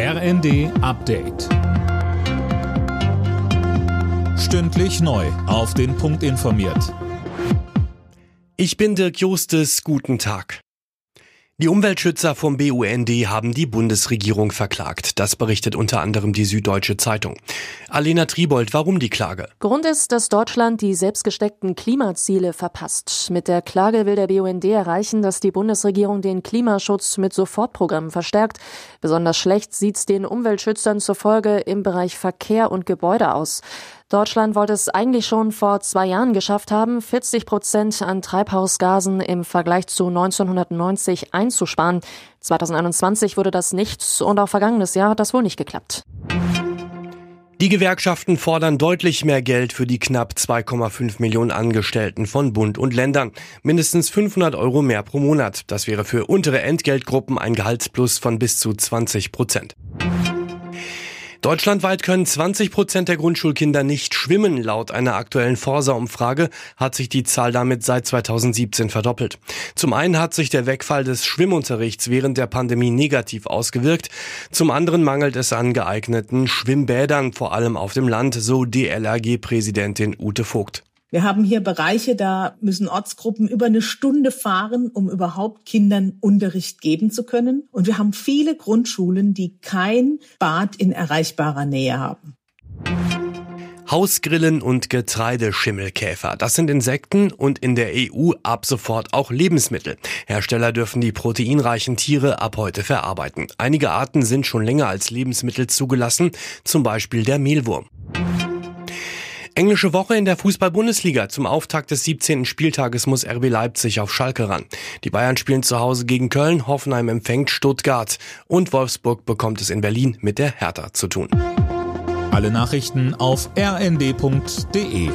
RND Update. Stündlich neu. Auf den Punkt informiert. Ich bin Dirk Justes. Guten Tag. Die Umweltschützer vom BUND haben die Bundesregierung verklagt. Das berichtet unter anderem die Süddeutsche Zeitung. Alena Tribold, warum die Klage? Grund ist, dass Deutschland die selbstgesteckten Klimaziele verpasst. Mit der Klage will der BUND erreichen, dass die Bundesregierung den Klimaschutz mit Sofortprogrammen verstärkt. Besonders schlecht sieht's den Umweltschützern zufolge im Bereich Verkehr und Gebäude aus. Deutschland wollte es eigentlich schon vor zwei Jahren geschafft haben, 40 Prozent an Treibhausgasen im Vergleich zu 1990 einzusparen. 2021 wurde das nichts und auch vergangenes Jahr hat das wohl nicht geklappt. Die Gewerkschaften fordern deutlich mehr Geld für die knapp 2,5 Millionen Angestellten von Bund und Ländern. Mindestens 500 Euro mehr pro Monat. Das wäre für untere Entgeltgruppen ein Gehaltsplus von bis zu 20 Prozent. Deutschlandweit können 20 Prozent der Grundschulkinder nicht schwimmen. Laut einer aktuellen Forsa-Umfrage hat sich die Zahl damit seit 2017 verdoppelt. Zum einen hat sich der Wegfall des Schwimmunterrichts während der Pandemie negativ ausgewirkt. Zum anderen mangelt es an geeigneten Schwimmbädern, vor allem auf dem Land, so DLRG-Präsidentin Ute Vogt. Wir haben hier Bereiche, da müssen Ortsgruppen über eine Stunde fahren, um überhaupt Kindern Unterricht geben zu können. Und wir haben viele Grundschulen, die kein Bad in erreichbarer Nähe haben. Hausgrillen und Getreideschimmelkäfer. Das sind Insekten und in der EU ab sofort auch Lebensmittel. Hersteller dürfen die proteinreichen Tiere ab heute verarbeiten. Einige Arten sind schon länger als Lebensmittel zugelassen, zum Beispiel der Mehlwurm. Englische Woche in der Fußball-Bundesliga. Zum Auftakt des 17. Spieltages muss RB Leipzig auf Schalke ran. Die Bayern spielen zu Hause gegen Köln, Hoffenheim empfängt Stuttgart und Wolfsburg bekommt es in Berlin mit der Hertha zu tun. Alle Nachrichten auf rnd.de